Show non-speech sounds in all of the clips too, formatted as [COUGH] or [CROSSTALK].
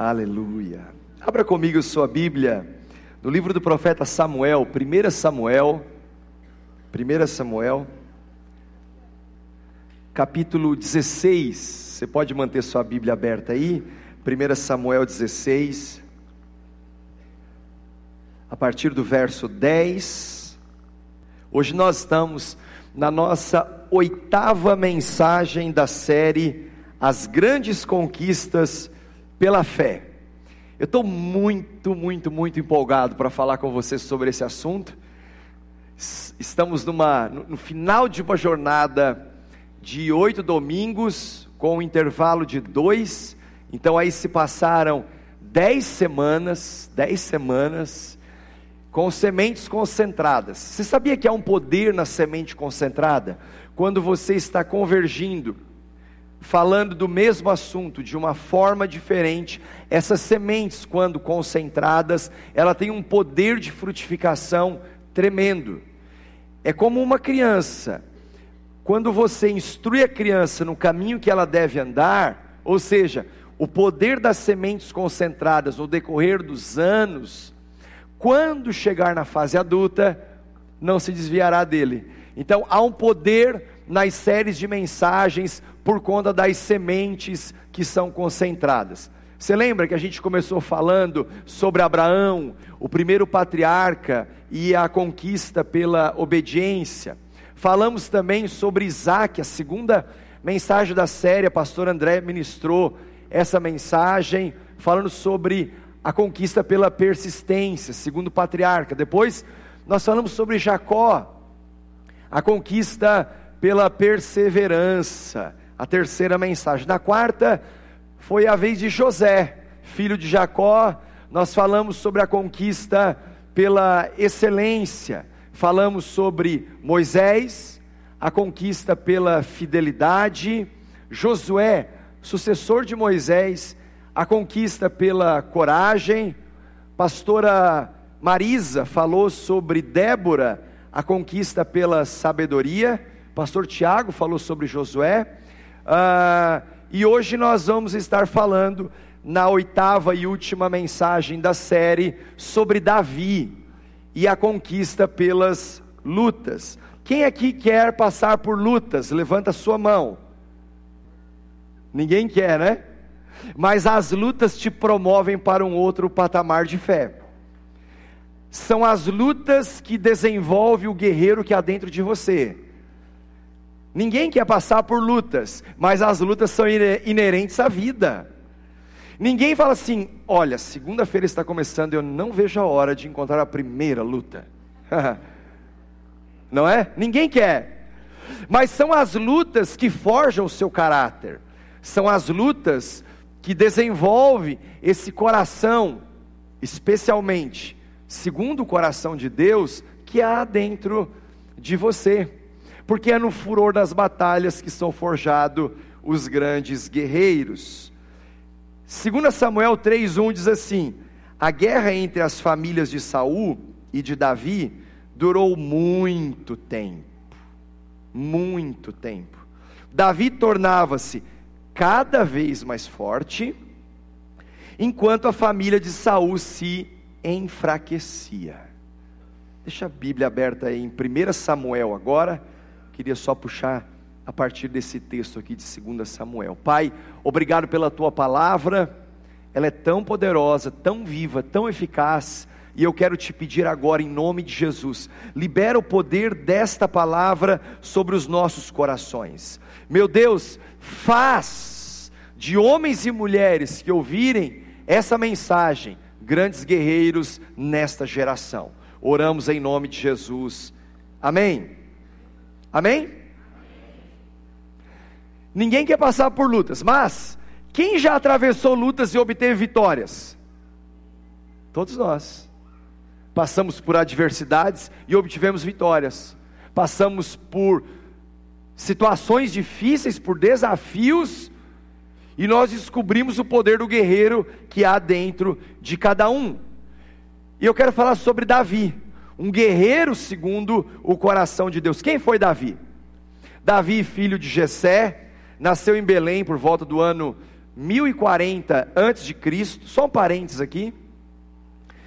Aleluia. Abra comigo sua Bíblia no livro do profeta Samuel, 1 Samuel, 1 Samuel, capítulo 16. Você pode manter sua Bíblia aberta aí? 1 Samuel 16, a partir do verso 10. Hoje nós estamos na nossa oitava mensagem da série As Grandes Conquistas pela fé. Eu estou muito, muito, muito empolgado para falar com você sobre esse assunto. Estamos numa, no final de uma jornada de oito domingos, com um intervalo de dois, então aí se passaram dez semanas, dez semanas, com sementes concentradas. Você sabia que há um poder na semente concentrada? Quando você está convergindo falando do mesmo assunto de uma forma diferente, essas sementes, quando concentradas, ela tem um poder de frutificação tremendo. É como uma criança. Quando você instrui a criança no caminho que ela deve andar, ou seja, o poder das sementes concentradas no decorrer dos anos, quando chegar na fase adulta, não se desviará dele. Então há um poder nas séries de mensagens por conta das sementes que são concentradas. Você lembra que a gente começou falando sobre Abraão, o primeiro patriarca e a conquista pela obediência? Falamos também sobre Isaac, a segunda mensagem da série, a pastor André ministrou essa mensagem, falando sobre a conquista pela persistência, segundo patriarca. Depois nós falamos sobre Jacó, a conquista pela perseverança a terceira mensagem. Na quarta, foi a vez de José, filho de Jacó. Nós falamos sobre a conquista pela excelência, falamos sobre Moisés, a conquista pela fidelidade, Josué, sucessor de Moisés, a conquista pela coragem, pastora Marisa falou sobre Débora, a conquista pela sabedoria, pastor Tiago falou sobre Josué, Uh, e hoje nós vamos estar falando na oitava e última mensagem da série sobre Davi e a conquista pelas lutas. Quem aqui quer passar por lutas? Levanta sua mão. Ninguém quer, né? Mas as lutas te promovem para um outro patamar de fé. São as lutas que desenvolve o guerreiro que há dentro de você. Ninguém quer passar por lutas, mas as lutas são inerentes à vida. Ninguém fala assim: olha, segunda-feira está começando, eu não vejo a hora de encontrar a primeira luta. [LAUGHS] não é? Ninguém quer. Mas são as lutas que forjam o seu caráter. São as lutas que desenvolvem esse coração, especialmente segundo o coração de Deus, que há dentro de você porque é no furor das batalhas que são forjados os grandes guerreiros. 2 Samuel 3:1 diz assim: A guerra entre as famílias de Saul e de Davi durou muito tempo. Muito tempo. Davi tornava-se cada vez mais forte, enquanto a família de Saul se enfraquecia. Deixa a Bíblia aberta aí em 1 Samuel agora Queria só puxar a partir desse texto aqui de 2 Samuel. Pai, obrigado pela tua palavra, ela é tão poderosa, tão viva, tão eficaz. E eu quero te pedir agora, em nome de Jesus, libera o poder desta palavra sobre os nossos corações. Meu Deus, faz de homens e mulheres que ouvirem essa mensagem grandes guerreiros nesta geração. Oramos em nome de Jesus. Amém. Amém? Ninguém quer passar por lutas, mas quem já atravessou lutas e obteve vitórias? Todos nós. Passamos por adversidades e obtivemos vitórias. Passamos por situações difíceis, por desafios, e nós descobrimos o poder do guerreiro que há dentro de cada um. E eu quero falar sobre Davi um guerreiro segundo o coração de Deus. Quem foi Davi? Davi, filho de Jessé, nasceu em Belém por volta do ano 1040 antes de Cristo. Só um parênteses aqui.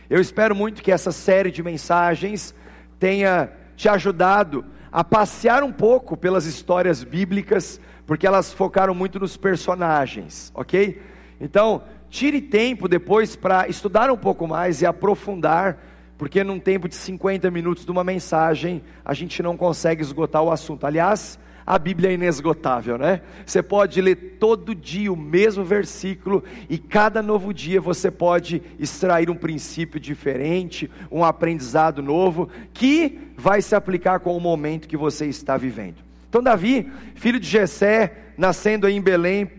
Eu espero muito que essa série de mensagens tenha te ajudado a passear um pouco pelas histórias bíblicas, porque elas focaram muito nos personagens, ok? Então, tire tempo depois para estudar um pouco mais e aprofundar, porque num tempo de 50 minutos de uma mensagem, a gente não consegue esgotar o assunto. Aliás, a Bíblia é inesgotável, né? Você pode ler todo dia o mesmo versículo e cada novo dia você pode extrair um princípio diferente, um aprendizado novo que vai se aplicar com o momento que você está vivendo. Então Davi, filho de Jessé, nascendo em Belém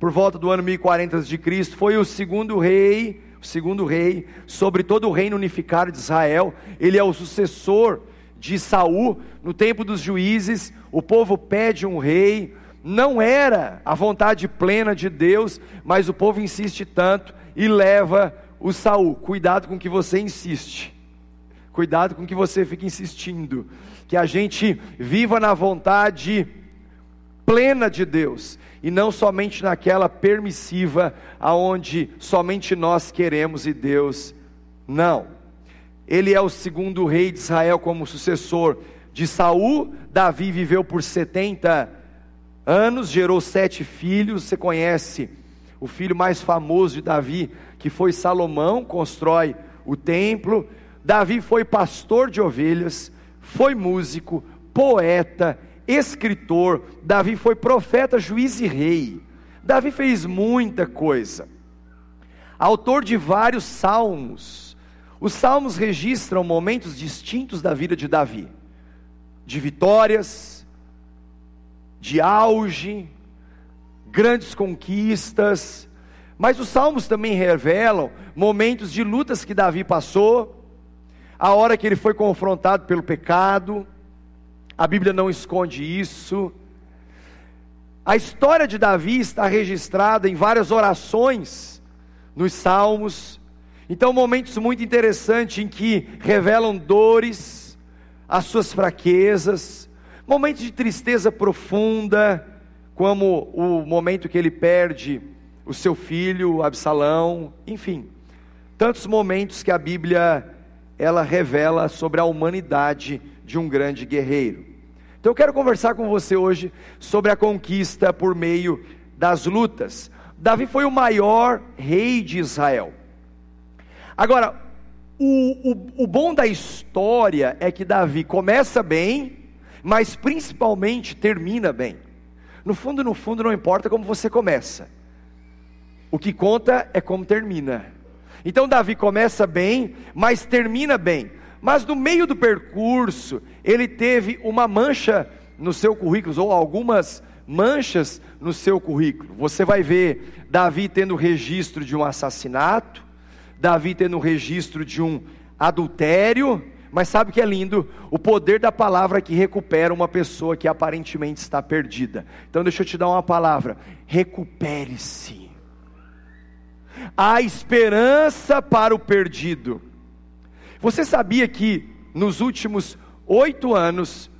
por volta do ano 1040 a.C., foi o segundo rei, segundo rei sobre todo o reino unificado de Israel. Ele é o sucessor de Saul, no tempo dos juízes, o povo pede um rei, não era a vontade plena de Deus, mas o povo insiste tanto e leva o Saul. Cuidado com que você insiste. Cuidado com que você fica insistindo. Que a gente viva na vontade plena de Deus e não somente naquela permissiva aonde somente nós queremos e Deus não. Ele é o segundo rei de Israel como sucessor de Saul. Davi viveu por 70 anos, gerou sete filhos. Você conhece o filho mais famoso de Davi, que foi Salomão, constrói o templo. Davi foi pastor de ovelhas, foi músico, poeta, escritor. Davi foi profeta, juiz e rei. Davi fez muita coisa. Autor de vários salmos os salmos registram momentos distintos da vida de Davi, de vitórias, de auge, grandes conquistas, mas os salmos também revelam momentos de lutas que Davi passou, a hora que ele foi confrontado pelo pecado, a Bíblia não esconde isso. A história de Davi está registrada em várias orações nos salmos, então, momentos muito interessantes em que revelam dores, as suas fraquezas, momentos de tristeza profunda, como o momento que ele perde o seu filho, Absalão, enfim, tantos momentos que a Bíblia ela revela sobre a humanidade de um grande guerreiro. Então eu quero conversar com você hoje sobre a conquista por meio das lutas. Davi foi o maior rei de Israel. Agora, o, o, o bom da história é que Davi começa bem, mas principalmente termina bem. No fundo, no fundo, não importa como você começa, o que conta é como termina. Então, Davi começa bem, mas termina bem. Mas no meio do percurso, ele teve uma mancha no seu currículo, ou algumas manchas no seu currículo. Você vai ver Davi tendo registro de um assassinato, Davi tendo registro de um adultério, mas sabe o que é lindo? O poder da palavra que recupera uma pessoa que aparentemente está perdida. Então deixa eu te dar uma palavra: recupere-se. Há esperança para o perdido. Você sabia que nos últimos oito anos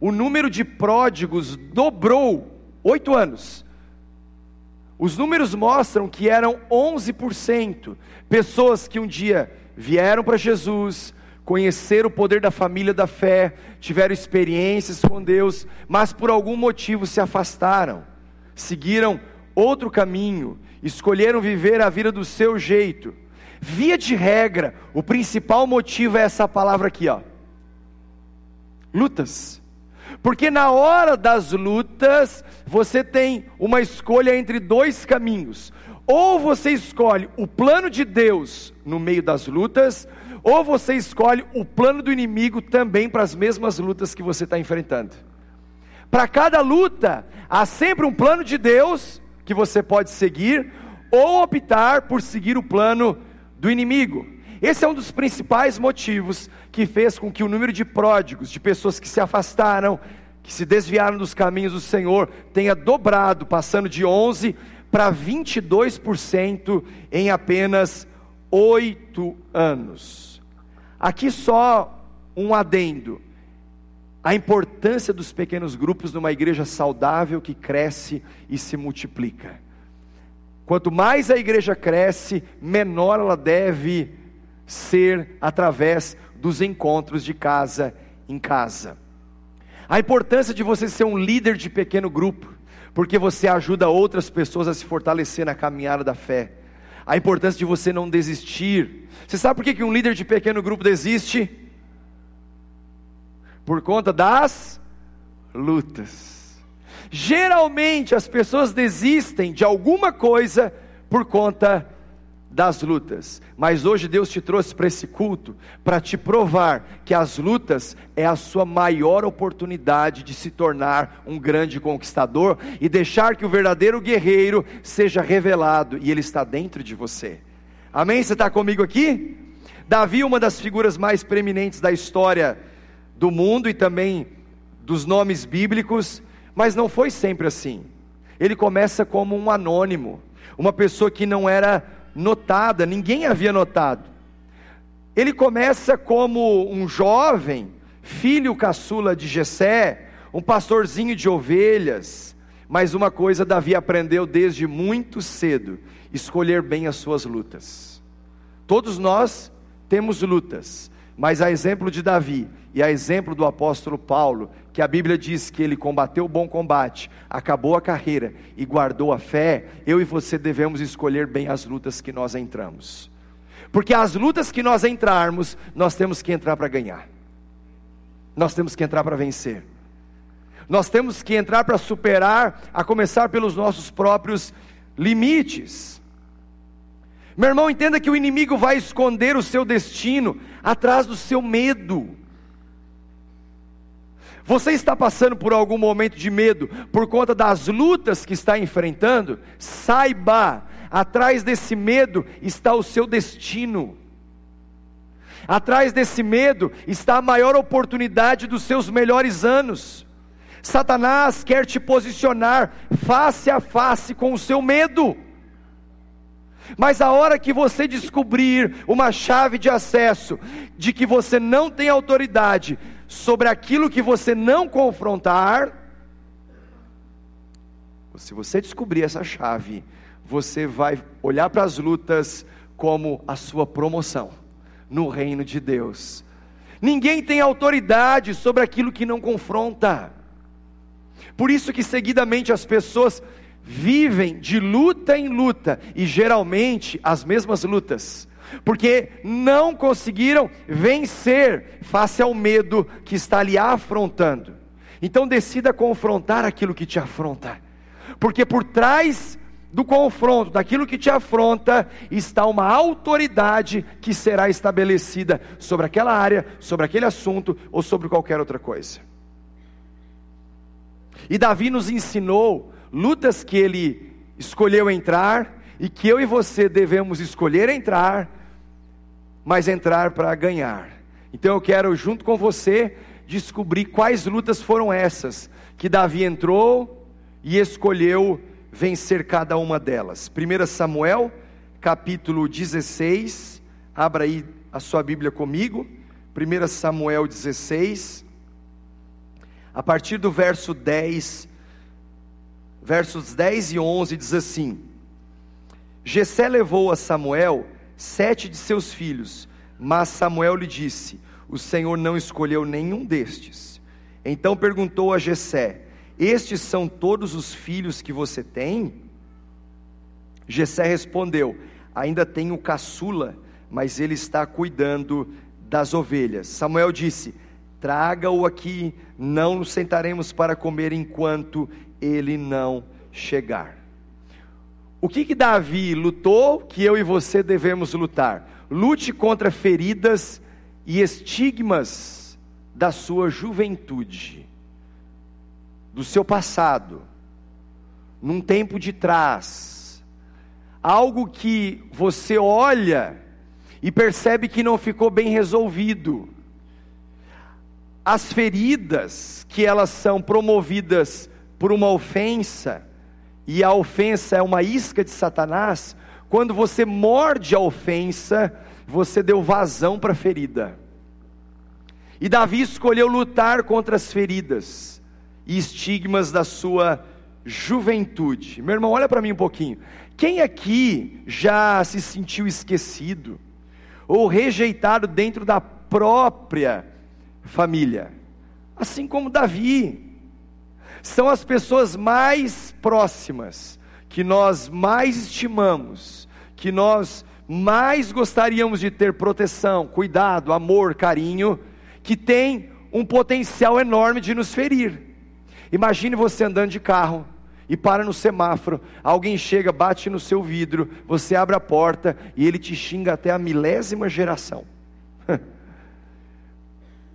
o número de pródigos dobrou? Oito anos. Os números mostram que eram 11% pessoas que um dia vieram para Jesus, conheceram o poder da família da fé, tiveram experiências com Deus, mas por algum motivo se afastaram, seguiram outro caminho, escolheram viver a vida do seu jeito. Via de regra, o principal motivo é essa palavra aqui, ó. Lutas. Porque na hora das lutas, você tem uma escolha entre dois caminhos. Ou você escolhe o plano de Deus no meio das lutas, ou você escolhe o plano do inimigo também para as mesmas lutas que você está enfrentando. Para cada luta, há sempre um plano de Deus que você pode seguir, ou optar por seguir o plano do inimigo. Esse é um dos principais motivos que fez com que o número de pródigos, de pessoas que se afastaram, que se desviaram dos caminhos do Senhor, tenha dobrado, passando de 11 para 22% em apenas oito anos. Aqui só um adendo. A importância dos pequenos grupos numa igreja saudável que cresce e se multiplica. Quanto mais a igreja cresce, menor ela deve ser através dos encontros de casa em casa. A importância de você ser um líder de pequeno grupo, porque você ajuda outras pessoas a se fortalecer na caminhada da fé. A importância de você não desistir. Você sabe por que um líder de pequeno grupo desiste? Por conta das lutas. Geralmente as pessoas desistem de alguma coisa por conta das lutas. Mas hoje Deus te trouxe para esse culto para te provar que as lutas é a sua maior oportunidade de se tornar um grande conquistador e deixar que o verdadeiro guerreiro seja revelado e ele está dentro de você. Amém? Você está comigo aqui? Davi, uma das figuras mais preeminentes da história do mundo e também dos nomes bíblicos, mas não foi sempre assim. Ele começa como um anônimo, uma pessoa que não era notada, ninguém havia notado. Ele começa como um jovem, filho caçula de Jessé, um pastorzinho de ovelhas, mas uma coisa Davi aprendeu desde muito cedo: escolher bem as suas lutas. Todos nós temos lutas, mas a exemplo de Davi e a exemplo do apóstolo Paulo, que a Bíblia diz que ele combateu o bom combate, acabou a carreira e guardou a fé, eu e você devemos escolher bem as lutas que nós entramos. Porque as lutas que nós entrarmos, nós temos que entrar para ganhar. Nós temos que entrar para vencer. Nós temos que entrar para superar, a começar pelos nossos próprios limites. Meu irmão, entenda que o inimigo vai esconder o seu destino atrás do seu medo. Você está passando por algum momento de medo por conta das lutas que está enfrentando? Saiba, atrás desse medo está o seu destino. Atrás desse medo está a maior oportunidade dos seus melhores anos. Satanás quer te posicionar face a face com o seu medo. Mas a hora que você descobrir uma chave de acesso de que você não tem autoridade sobre aquilo que você não confrontar, se você descobrir essa chave, você vai olhar para as lutas como a sua promoção no reino de Deus. Ninguém tem autoridade sobre aquilo que não confronta. Por isso que seguidamente as pessoas vivem de luta em luta e geralmente as mesmas lutas, porque não conseguiram vencer face ao medo que está lhe afrontando. Então decida confrontar aquilo que te afronta, porque por trás do confronto, daquilo que te afronta, está uma autoridade que será estabelecida sobre aquela área, sobre aquele assunto ou sobre qualquer outra coisa. E Davi nos ensinou lutas que ele escolheu entrar e que eu e você devemos escolher entrar, mas entrar para ganhar. Então eu quero, junto com você, descobrir quais lutas foram essas que Davi entrou e escolheu vencer cada uma delas. 1 Samuel, capítulo 16, abra aí a sua Bíblia comigo. 1 Samuel 16, a partir do verso 10 versos 10 e 11 diz assim: Jessé levou a Samuel sete de seus filhos, mas Samuel lhe disse: O Senhor não escolheu nenhum destes. Então perguntou a Jessé: Estes são todos os filhos que você tem? Jessé respondeu: Ainda tenho caçula, mas ele está cuidando das ovelhas. Samuel disse: Traga-o aqui, não nos sentaremos para comer enquanto ele não chegar. O que que Davi lutou que eu e você devemos lutar? Lute contra feridas e estigmas da sua juventude, do seu passado, num tempo de trás, algo que você olha e percebe que não ficou bem resolvido. As feridas que elas são promovidas por uma ofensa, e a ofensa é uma isca de Satanás, quando você morde a ofensa, você deu vazão para a ferida. E Davi escolheu lutar contra as feridas e estigmas da sua juventude. Meu irmão, olha para mim um pouquinho. Quem aqui já se sentiu esquecido ou rejeitado dentro da própria família? Assim como Davi. São as pessoas mais próximas, que nós mais estimamos, que nós mais gostaríamos de ter proteção, cuidado, amor, carinho, que tem um potencial enorme de nos ferir. Imagine você andando de carro e para no semáforo, alguém chega, bate no seu vidro, você abre a porta e ele te xinga até a milésima geração. [LAUGHS]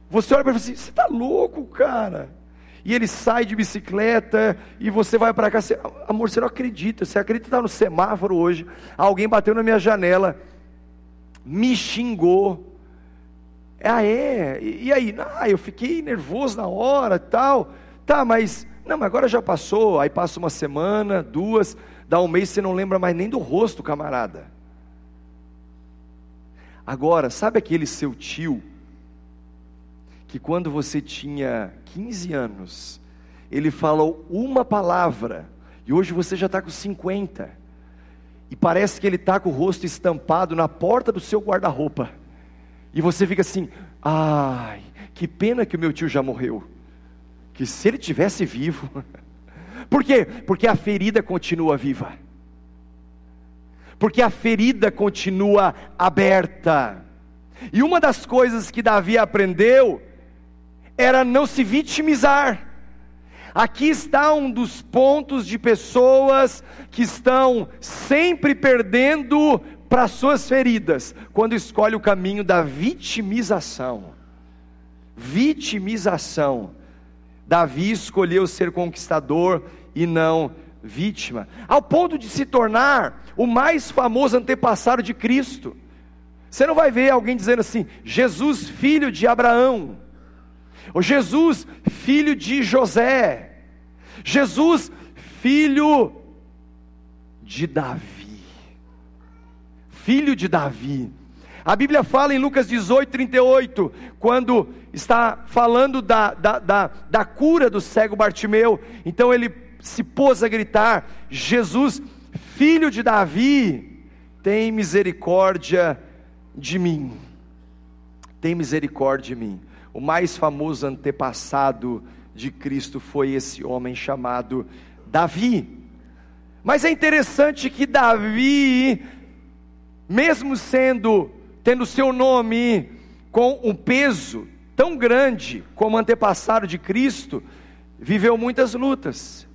Você olha para ele e fala assim: você está louco, cara? E ele sai de bicicleta e você vai para cá. Você, amor, você não acredita. Você acredita que está no semáforo hoje? Alguém bateu na minha janela, me xingou. Ah, é? E, e aí? Ah, eu fiquei nervoso na hora tal. Tá, mas não, mas agora já passou. Aí passa uma semana, duas, dá um mês, você não lembra mais nem do rosto, camarada. Agora, sabe aquele seu tio que quando você tinha 15 anos, ele falou uma palavra, e hoje você já está com 50, e parece que ele está com o rosto estampado na porta do seu guarda-roupa, e você fica assim: ai, que pena que o meu tio já morreu que se ele tivesse vivo, [LAUGHS] por quê? Porque a ferida continua viva, porque a ferida continua aberta, e uma das coisas que Davi aprendeu era não se vitimizar. Aqui está um dos pontos de pessoas que estão sempre perdendo para suas feridas, quando escolhe o caminho da vitimização. Vitimização. Davi escolheu ser conquistador e não vítima, ao ponto de se tornar o mais famoso antepassado de Cristo. Você não vai ver alguém dizendo assim: Jesus, filho de Abraão, ou Jesus, filho de José, Jesus, filho de Davi, filho de Davi. A Bíblia fala em Lucas 18, 38, quando está falando da, da, da, da cura do cego Bartimeu, então ele se pôs a gritar: Jesus, filho de Davi, tem misericórdia de mim. Tem misericórdia de mim. O mais famoso antepassado de Cristo foi esse homem chamado Davi. Mas é interessante que Davi, mesmo sendo tendo seu nome com um peso tão grande como antepassado de Cristo, viveu muitas lutas.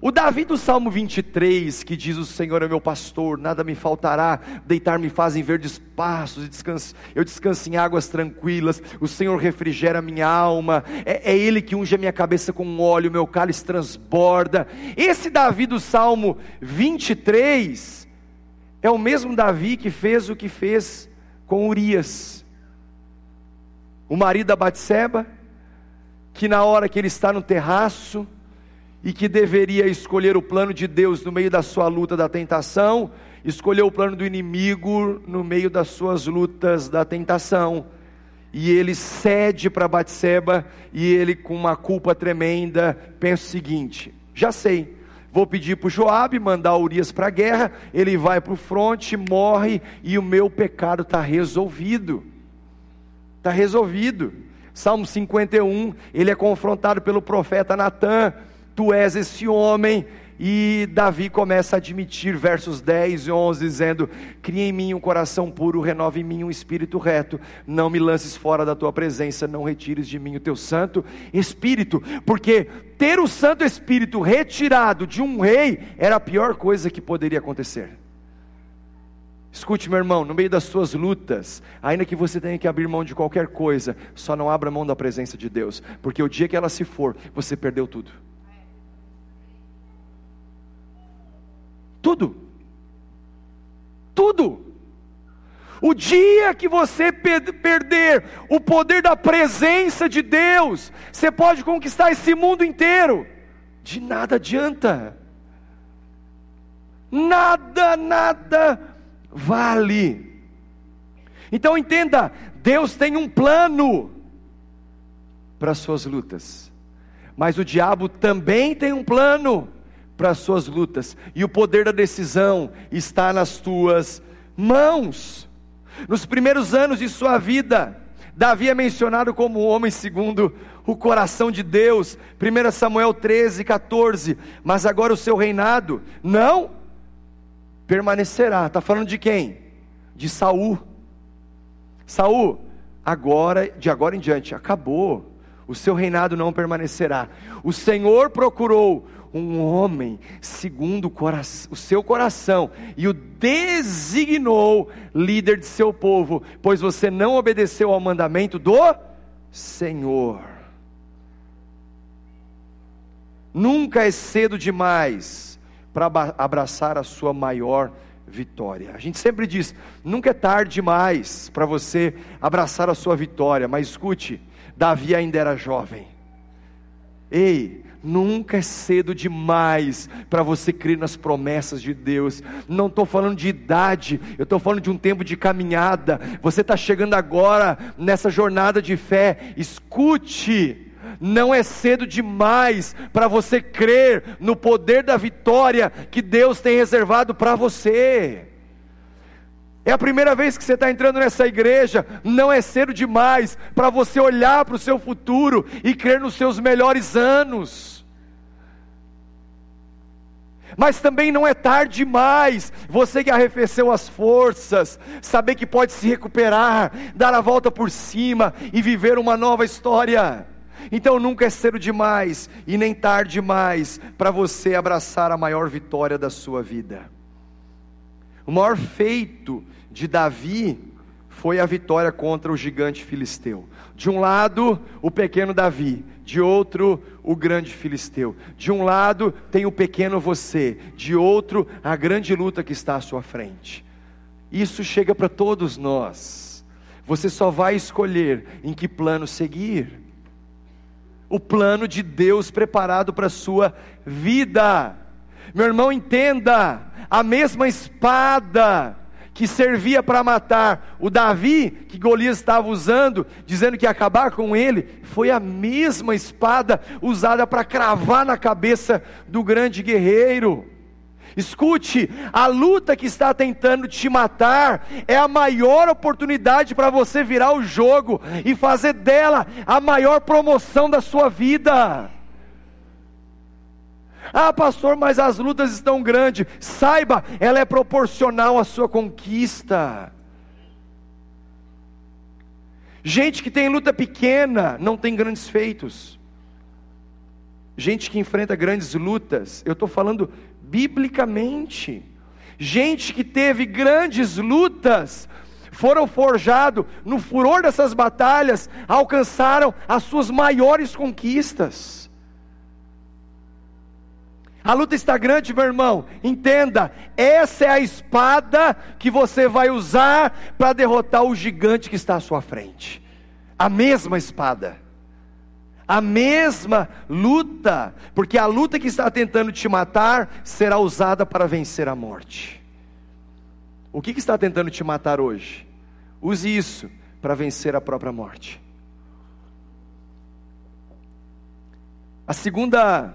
O Davi do Salmo 23, que diz: O Senhor é meu pastor, nada me faltará, deitar-me fazem verdes passos, e descanso, eu descanso em águas tranquilas, o Senhor refrigera minha alma, é, é Ele que unge a minha cabeça com óleo, meu cálice transborda. Esse Davi do Salmo 23 é o mesmo Davi que fez o que fez com Urias, o marido da Batseba, que na hora que ele está no terraço e que deveria escolher o plano de Deus no meio da sua luta da tentação, escolheu o plano do inimigo no meio das suas lutas da tentação. E ele cede para Batseba e ele com uma culpa tremenda pensa o seguinte: já sei, Vou pedir para Joabe mandar Urias para a guerra, ele vai para o fronte, morre e o meu pecado está resolvido. Está resolvido. Salmo 51, ele é confrontado pelo profeta Natan, tu és esse homem, e Davi começa a admitir, versos 10 e 11, dizendo: Cria em mim um coração puro, renova em mim um espírito reto, não me lances fora da tua presença, não retires de mim o teu santo espírito, porque ter o santo espírito retirado de um rei era a pior coisa que poderia acontecer. Escute, meu irmão, no meio das suas lutas, ainda que você tenha que abrir mão de qualquer coisa, só não abra mão da presença de Deus, porque o dia que ela se for, você perdeu tudo. Tudo. Tudo. O dia que você perder o poder da presença de Deus, você pode conquistar esse mundo inteiro. De nada adianta. Nada, nada vale. Então entenda: Deus tem um plano para as suas lutas, mas o diabo também tem um plano para as suas lutas, e o poder da decisão está nas tuas mãos. Nos primeiros anos de sua vida, Davi é mencionado como um homem segundo o coração de Deus, 1 Samuel 13, 14. Mas agora o seu reinado não permanecerá. Está falando de quem? De Saul. Saul, agora, de agora em diante, acabou. O seu reinado não permanecerá. O Senhor procurou um homem segundo o, coração, o seu coração e o designou líder de seu povo, pois você não obedeceu ao mandamento do Senhor. Nunca é cedo demais para abraçar a sua maior vitória. A gente sempre diz: nunca é tarde demais para você abraçar a sua vitória, mas escute, Davi ainda era jovem. Ei, nunca é cedo demais para você crer nas promessas de Deus. Não estou falando de idade, eu estou falando de um tempo de caminhada. Você está chegando agora nessa jornada de fé. Escute não é cedo demais para você crer no poder da vitória que Deus tem reservado para você. É a primeira vez que você está entrando nessa igreja, não é cedo demais para você olhar para o seu futuro e crer nos seus melhores anos. Mas também não é tarde demais, você que arrefeceu as forças, saber que pode se recuperar, dar a volta por cima e viver uma nova história. Então nunca é cedo demais e nem tarde demais para você abraçar a maior vitória da sua vida. O maior feito de Davi foi a vitória contra o gigante filisteu. De um lado, o pequeno Davi, de outro, o grande filisteu. De um lado, tem o pequeno você, de outro, a grande luta que está à sua frente. Isso chega para todos nós. Você só vai escolher em que plano seguir o plano de Deus preparado para a sua vida. Meu irmão, entenda: a mesma espada que servia para matar o Davi, que Golias estava usando, dizendo que ia acabar com ele, foi a mesma espada usada para cravar na cabeça do grande guerreiro. Escute, a luta que está tentando te matar é a maior oportunidade para você virar o jogo e fazer dela a maior promoção da sua vida. Ah, pastor, mas as lutas estão grandes. Saiba, ela é proporcional à sua conquista. Gente que tem luta pequena não tem grandes feitos. Gente que enfrenta grandes lutas, eu estou falando biblicamente. Gente que teve grandes lutas, foram forjados no furor dessas batalhas, alcançaram as suas maiores conquistas. A luta está grande, meu irmão. Entenda, essa é a espada que você vai usar para derrotar o gigante que está à sua frente. A mesma espada a mesma luta, porque a luta que está tentando te matar será usada para vencer a morte. O que, que está tentando te matar hoje? Use isso para vencer a própria morte. A segunda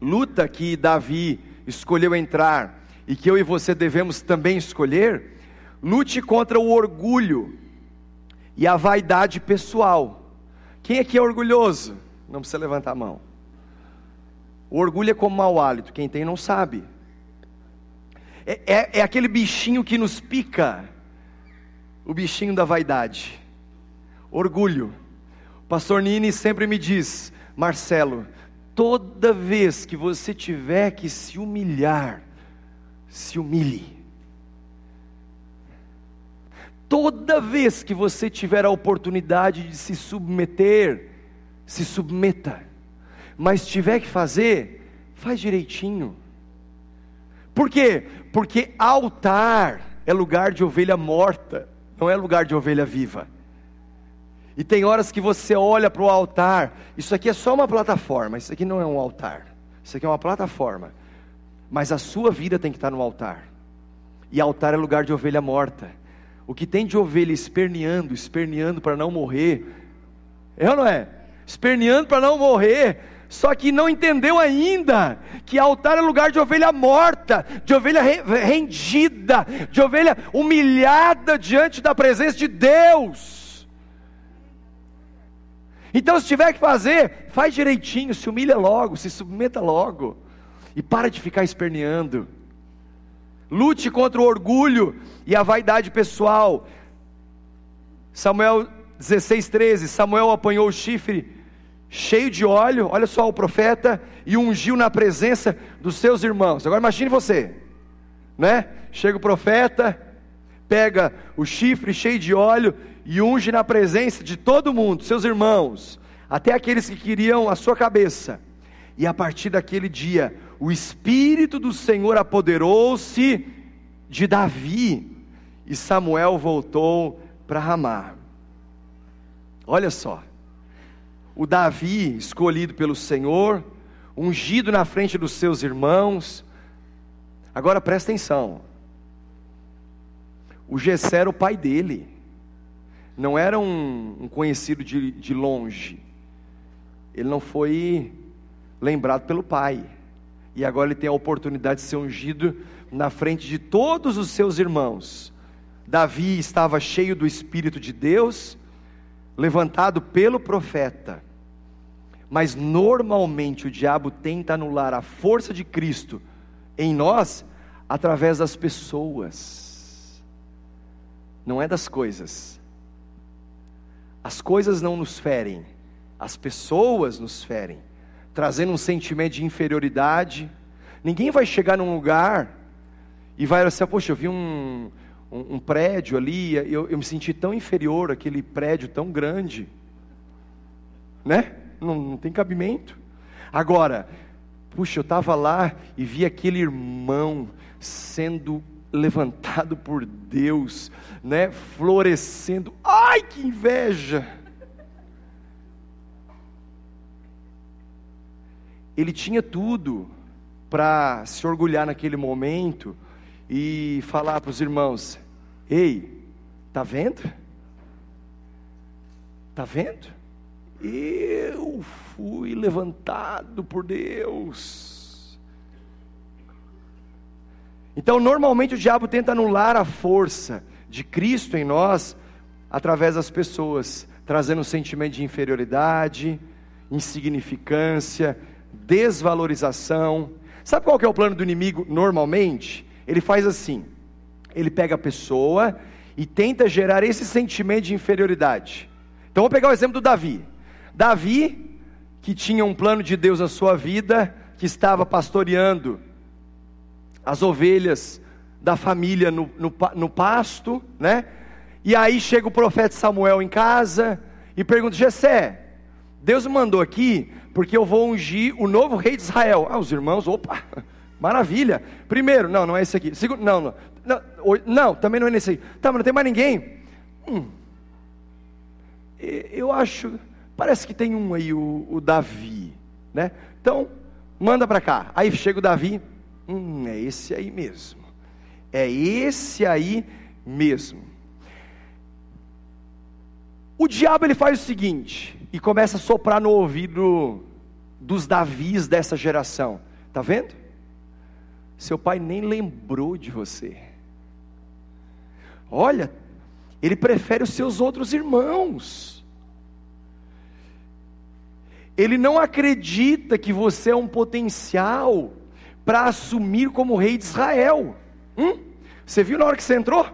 luta que Davi escolheu entrar e que eu e você devemos também escolher, lute contra o orgulho e a vaidade pessoal. Quem aqui é orgulhoso? Não precisa levantar a mão. O orgulho é como mau hálito, quem tem não sabe. É, é, é aquele bichinho que nos pica, o bichinho da vaidade. Orgulho. O pastor Nini sempre me diz, Marcelo, toda vez que você tiver que se humilhar, se humilhe. Toda vez que você tiver a oportunidade de se submeter, se submeta. Mas tiver que fazer, faz direitinho. Por quê? Porque altar é lugar de ovelha morta, não é lugar de ovelha viva. E tem horas que você olha para o altar, isso aqui é só uma plataforma, isso aqui não é um altar, isso aqui é uma plataforma, mas a sua vida tem que estar no altar, e altar é lugar de ovelha morta. O que tem de ovelha esperneando, esperneando para não morrer, é ou não é? Esperneando para não morrer, Só que não entendeu ainda que altar é lugar de ovelha morta, de ovelha rendida, de ovelha humilhada diante da presença de Deus. Então, se tiver que fazer, faz direitinho, se humilha logo, se submeta logo, e para de ficar esperneando. Lute contra o orgulho e a vaidade pessoal. Samuel 16, 13: Samuel apanhou o chifre cheio de óleo, olha só o profeta, e ungiu na presença dos seus irmãos. Agora imagine você, né? Chega o profeta, pega o chifre cheio de óleo e unge na presença de todo mundo, seus irmãos, até aqueles que queriam a sua cabeça. E a partir daquele dia, o Espírito do Senhor apoderou-se de Davi, e Samuel voltou para Ramá. Olha só, o Davi escolhido pelo Senhor, ungido na frente dos seus irmãos. Agora presta atenção. O Gessé era o pai dele, não era um, um conhecido de, de longe. Ele não foi lembrado pelo pai. E agora ele tem a oportunidade de ser ungido na frente de todos os seus irmãos. Davi estava cheio do Espírito de Deus, levantado pelo profeta. Mas normalmente o diabo tenta anular a força de Cristo em nós através das pessoas, não é das coisas. As coisas não nos ferem, as pessoas nos ferem, trazendo um sentimento de inferioridade. Ninguém vai chegar num lugar e vai assim, poxa, eu vi um, um, um prédio ali, eu, eu me senti tão inferior àquele prédio tão grande, né? Não, não tem cabimento. Agora, puxa, eu estava lá e vi aquele irmão sendo levantado por Deus, né, florescendo. Ai, que inveja! Ele tinha tudo para se orgulhar naquele momento, e falar para os irmãos: Ei, tá vendo? Tá vendo? Eu fui levantado por Deus. Então, normalmente o diabo tenta anular a força de Cristo em nós através das pessoas, trazendo um sentimento de inferioridade, insignificância, desvalorização. Sabe qual que é o plano do inimigo normalmente? ele faz assim: ele pega a pessoa e tenta gerar esse sentimento de inferioridade. Então vamos pegar o exemplo do Davi. Davi, que tinha um plano de Deus na sua vida, que estava pastoreando as ovelhas da família no, no, no pasto, né? E aí chega o profeta Samuel em casa e pergunta: Jessé, Deus me mandou aqui porque eu vou ungir o novo rei de Israel. Ah, os irmãos, opa, [LAUGHS] Maravilha. Primeiro, não, não é esse aqui. Segundo, não, não, não, não também não é nesse aí. Tá, mas não tem mais ninguém. Hum, eu acho, parece que tem um aí, o, o Davi, né? Então, manda para cá. Aí chega o Davi, hum, é esse aí mesmo. É esse aí mesmo. O diabo ele faz o seguinte e começa a soprar no ouvido dos Davis dessa geração. Tá vendo? Seu pai nem lembrou de você. Olha, ele prefere os seus outros irmãos. Ele não acredita que você é um potencial para assumir como rei de Israel. Hum? Você viu na hora que você entrou?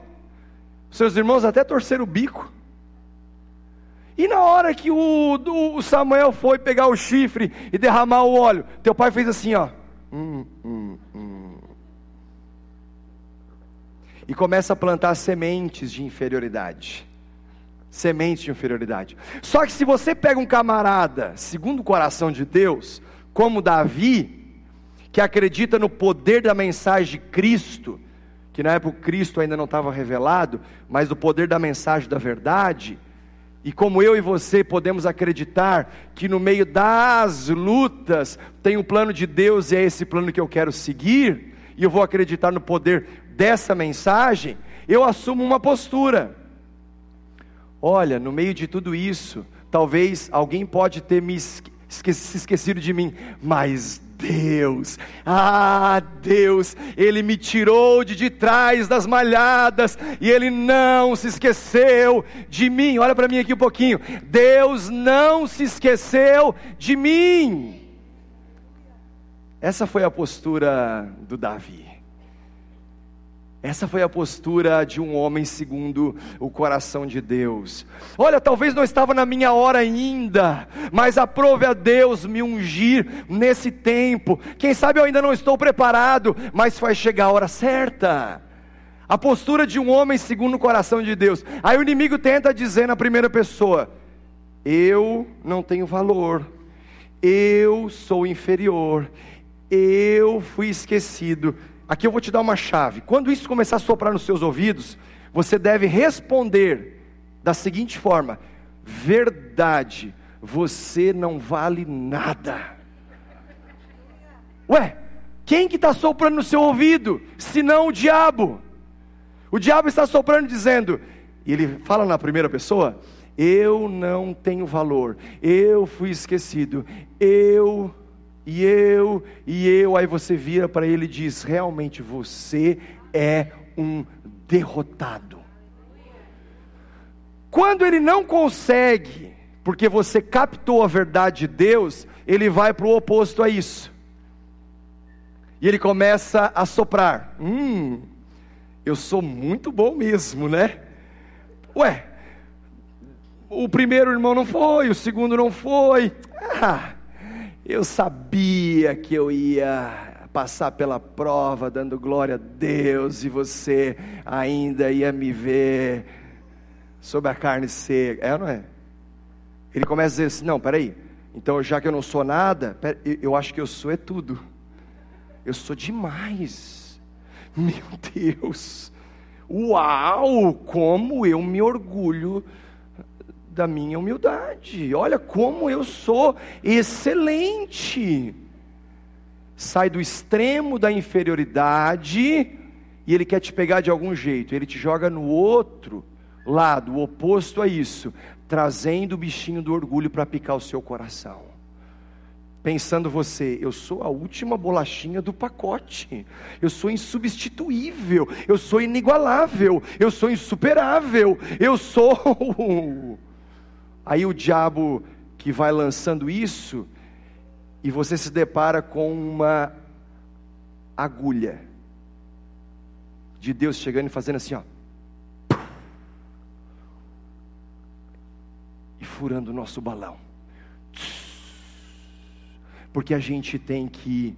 Seus irmãos até torceram o bico. E na hora que o, o Samuel foi pegar o chifre e derramar o óleo, teu pai fez assim, ó. Hum, hum, hum. E começa a plantar sementes de inferioridade. Sementes de inferioridade. Só que se você pega um camarada, segundo o coração de Deus, como Davi, que acredita no poder da mensagem de Cristo, que na época Cristo ainda não estava revelado, mas do poder da mensagem da verdade, e como eu e você podemos acreditar que no meio das lutas tem um plano de Deus e é esse plano que eu quero seguir, e eu vou acreditar no poder dessa mensagem, eu assumo uma postura. Olha, no meio de tudo isso, talvez alguém pode ter me se esquecido de mim, mas Deus, ah Deus, Ele me tirou de, de trás das malhadas e Ele não se esqueceu de mim. Olha para mim aqui um pouquinho. Deus não se esqueceu de mim. Essa foi a postura do Davi. Essa foi a postura de um homem segundo o coração de Deus. Olha, talvez não estava na minha hora ainda, mas aprove a Deus me ungir nesse tempo. Quem sabe eu ainda não estou preparado, mas vai chegar a hora certa. A postura de um homem segundo o coração de Deus. Aí o inimigo tenta dizer na primeira pessoa: Eu não tenho valor, eu sou inferior, eu fui esquecido. Aqui eu vou te dar uma chave. Quando isso começar a soprar nos seus ouvidos, você deve responder da seguinte forma: verdade, você não vale nada. Ué, quem que está soprando no seu ouvido, senão o diabo? O diabo está soprando dizendo, e ele fala na primeira pessoa: eu não tenho valor, eu fui esquecido, eu e eu, e eu, aí você vira para ele e diz: realmente você é um derrotado. Quando ele não consegue, porque você captou a verdade de Deus, ele vai para o oposto a isso. E ele começa a soprar. Hum, eu sou muito bom mesmo, né? Ué, o primeiro irmão não foi, o segundo não foi. Ah, eu sabia que eu ia passar pela prova dando glória a Deus e você ainda ia me ver sobre a carne seca. É ou não é? Ele começa a dizer assim: não, peraí, então já que eu não sou nada, eu acho que eu sou é tudo. Eu sou demais. Meu Deus. Uau, como eu me orgulho da minha humildade. Olha como eu sou excelente. Sai do extremo da inferioridade e ele quer te pegar de algum jeito, ele te joga no outro lado, o oposto a isso, trazendo o bichinho do orgulho para picar o seu coração. Pensando você, eu sou a última bolachinha do pacote, eu sou insubstituível, eu sou inigualável, eu sou insuperável, eu sou [LAUGHS] Aí o diabo que vai lançando isso, e você se depara com uma agulha de Deus chegando e fazendo assim, ó. E furando o nosso balão. Porque a gente tem que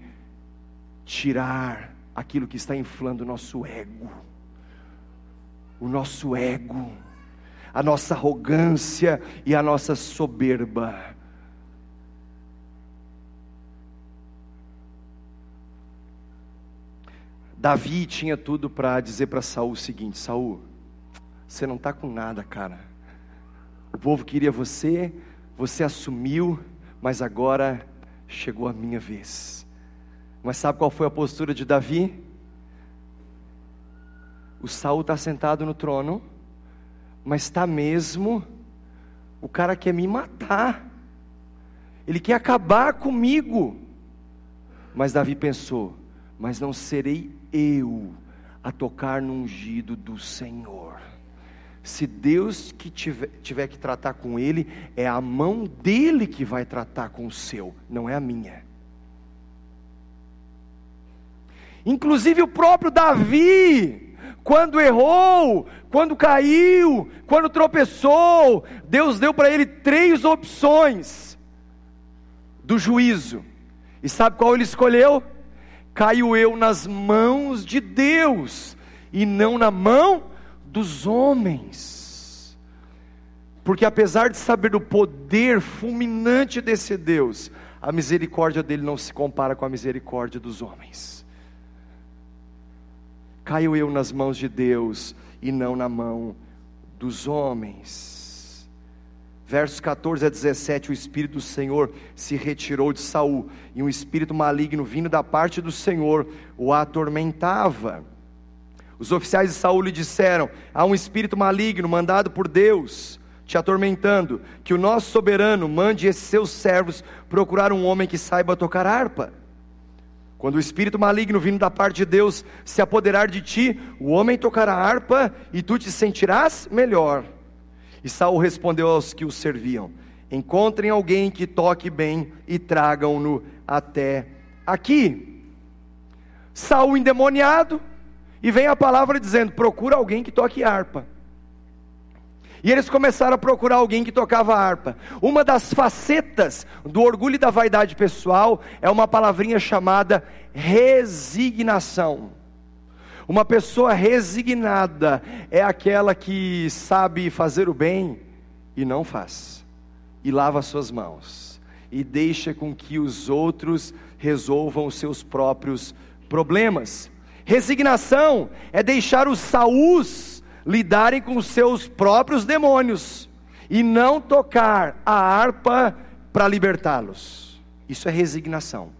tirar aquilo que está inflando o nosso ego. O nosso ego a nossa arrogância e a nossa soberba. Davi tinha tudo para dizer para Saul o seguinte: Saul, você não está com nada, cara. O povo queria você, você assumiu, mas agora chegou a minha vez. Mas sabe qual foi a postura de Davi? O Saul está sentado no trono mas está mesmo, o cara quer me matar, ele quer acabar comigo. Mas Davi pensou: mas não serei eu a tocar no ungido do Senhor. Se Deus que tiver, tiver que tratar com ele, é a mão dele que vai tratar com o seu, não é a minha. Inclusive o próprio Davi, quando errou, quando caiu, quando tropeçou, Deus deu para ele três opções do juízo. E sabe qual ele escolheu? Caiu eu nas mãos de Deus e não na mão dos homens. Porque apesar de saber do poder fulminante desse Deus, a misericórdia dele não se compara com a misericórdia dos homens caio eu nas mãos de Deus e não na mão dos homens. Versos 14 a 17: O Espírito do Senhor se retirou de Saul, e um espírito maligno vindo da parte do Senhor o atormentava. Os oficiais de Saul lhe disseram: Há um espírito maligno mandado por Deus te atormentando, que o nosso soberano mande esses seus servos procurar um homem que saiba tocar harpa. Quando o espírito maligno vindo da parte de Deus se apoderar de ti, o homem tocará harpa e tu te sentirás melhor. E Saul respondeu aos que o serviam: Encontrem alguém que toque bem e tragam-no até aqui. Saul endemoniado, e vem a palavra dizendo: procura alguém que toque harpa. E eles começaram a procurar alguém que tocava harpa. Uma das facetas do orgulho e da vaidade pessoal é uma palavrinha chamada resignação. Uma pessoa resignada é aquela que sabe fazer o bem e não faz, e lava suas mãos, e deixa com que os outros resolvam os seus próprios problemas. Resignação é deixar os saús lidarem com seus próprios demônios e não tocar a harpa para libertá-los. Isso é resignação.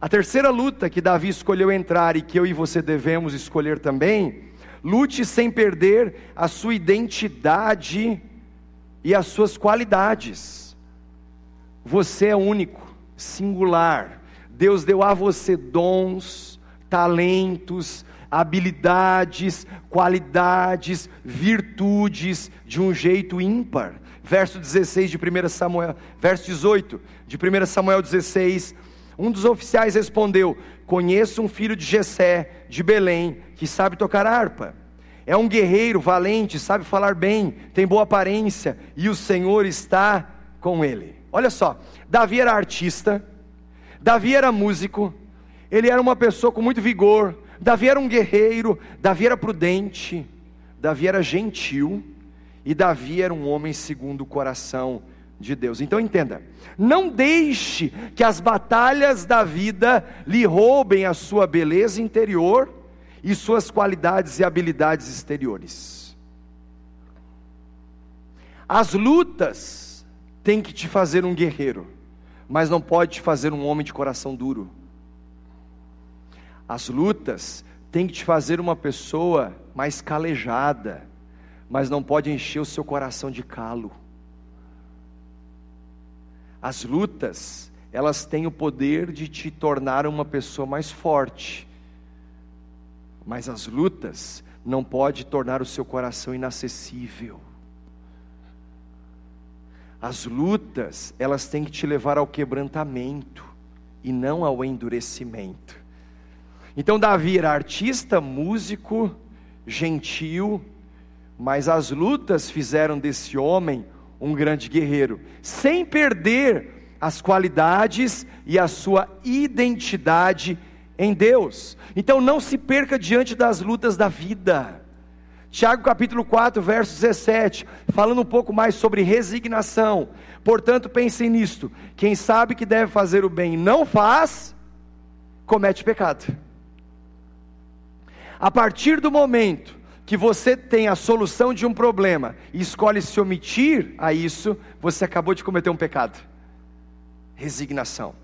A terceira luta que Davi escolheu entrar e que eu e você devemos escolher também, lute sem perder a sua identidade e as suas qualidades. Você é único, singular. Deus deu a você dons, talentos, habilidades, qualidades, virtudes de um jeito ímpar. Verso 16 de 1 Samuel, verso 18 de 1 Samuel 16. Um dos oficiais respondeu: Conheço um filho de Jessé, de Belém, que sabe tocar harpa. É um guerreiro valente, sabe falar bem, tem boa aparência, e o Senhor está com ele. Olha só, Davi era artista, Davi era músico, ele era uma pessoa com muito vigor, Davi era um guerreiro, Davi era prudente, Davi era gentil e Davi era um homem segundo o coração de Deus. Então entenda, não deixe que as batalhas da vida lhe roubem a sua beleza interior e suas qualidades e habilidades exteriores. As lutas têm que te fazer um guerreiro, mas não pode te fazer um homem de coração duro. As lutas têm que te fazer uma pessoa mais calejada, mas não pode encher o seu coração de calo. As lutas, elas têm o poder de te tornar uma pessoa mais forte, mas as lutas não pode tornar o seu coração inacessível. As lutas, elas têm que te levar ao quebrantamento e não ao endurecimento. Então Davi era artista, músico, gentil, mas as lutas fizeram desse homem um grande guerreiro, sem perder as qualidades e a sua identidade em Deus. Então não se perca diante das lutas da vida. Tiago capítulo 4, verso 17, falando um pouco mais sobre resignação. Portanto, pensem nisto: quem sabe que deve fazer o bem e não faz, comete pecado. A partir do momento que você tem a solução de um problema e escolhe se omitir a isso, você acabou de cometer um pecado. Resignação.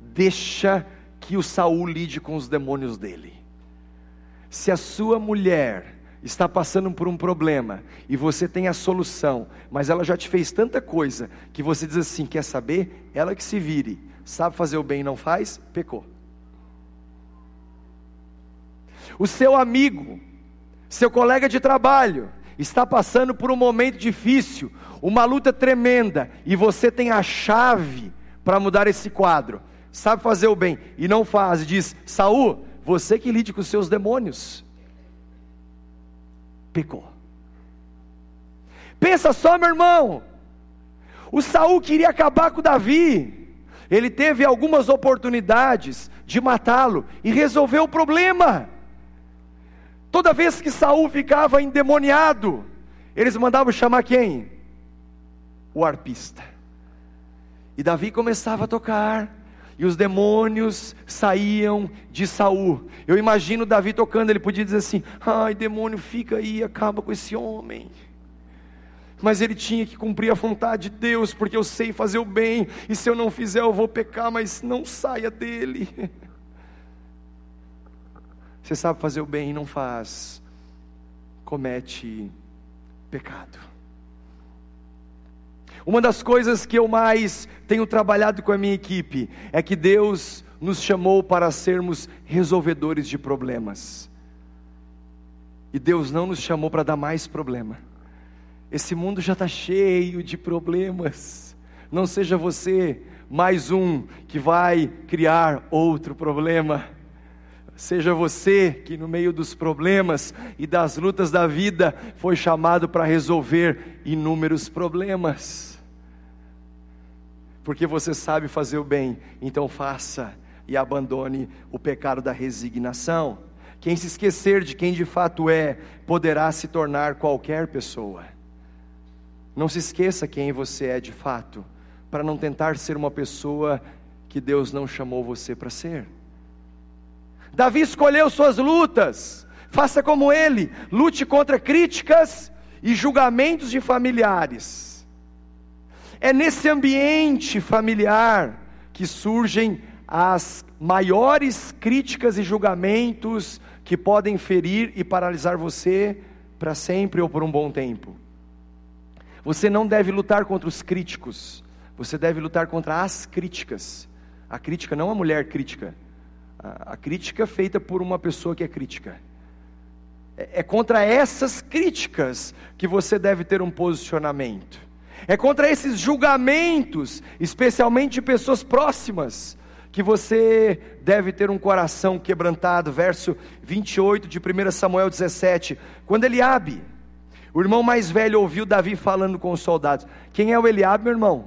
Deixa que o Saul lide com os demônios dele. Se a sua mulher está passando por um problema e você tem a solução, mas ela já te fez tanta coisa que você diz assim: quer saber? Ela que se vire, sabe fazer o bem e não faz, pecou o seu amigo, seu colega de trabalho, está passando por um momento difícil, uma luta tremenda, e você tem a chave para mudar esse quadro, sabe fazer o bem e não faz, diz: Saul, você que lide com os seus demônios, pecou. Pensa só, meu irmão, o Saul queria acabar com Davi, ele teve algumas oportunidades de matá-lo e resolveu o problema. Toda vez que Saul ficava endemoniado, eles mandavam chamar quem? O arpista. E Davi começava a tocar, e os demônios saíam de Saul. Eu imagino Davi tocando, ele podia dizer assim: "Ai, demônio, fica aí, acaba com esse homem". Mas ele tinha que cumprir a vontade de Deus, porque eu sei fazer o bem, e se eu não fizer eu vou pecar, mas não saia dele. [LAUGHS] Você sabe fazer o bem e não faz, comete pecado. Uma das coisas que eu mais tenho trabalhado com a minha equipe é que Deus nos chamou para sermos resolvedores de problemas. E Deus não nos chamou para dar mais problema. Esse mundo já está cheio de problemas. Não seja você mais um que vai criar outro problema. Seja você que, no meio dos problemas e das lutas da vida, foi chamado para resolver inúmeros problemas. Porque você sabe fazer o bem, então faça e abandone o pecado da resignação. Quem se esquecer de quem de fato é, poderá se tornar qualquer pessoa. Não se esqueça quem você é de fato, para não tentar ser uma pessoa que Deus não chamou você para ser. Davi escolheu suas lutas, faça como ele, lute contra críticas e julgamentos de familiares. É nesse ambiente familiar que surgem as maiores críticas e julgamentos que podem ferir e paralisar você para sempre ou por um bom tempo. Você não deve lutar contra os críticos, você deve lutar contra as críticas. A crítica não a mulher crítica, a, crítica feita por uma pessoa que é crítica. É, é contra essas críticas que você deve ter um posicionamento. É contra esses julgamentos, especialmente de pessoas próximas, que você deve ter um coração quebrantado, verso 28 de 1 Samuel 17. Quando Eliabe, o irmão mais velho, ouviu Davi falando com os soldados. Quem é o Eliabe, meu irmão?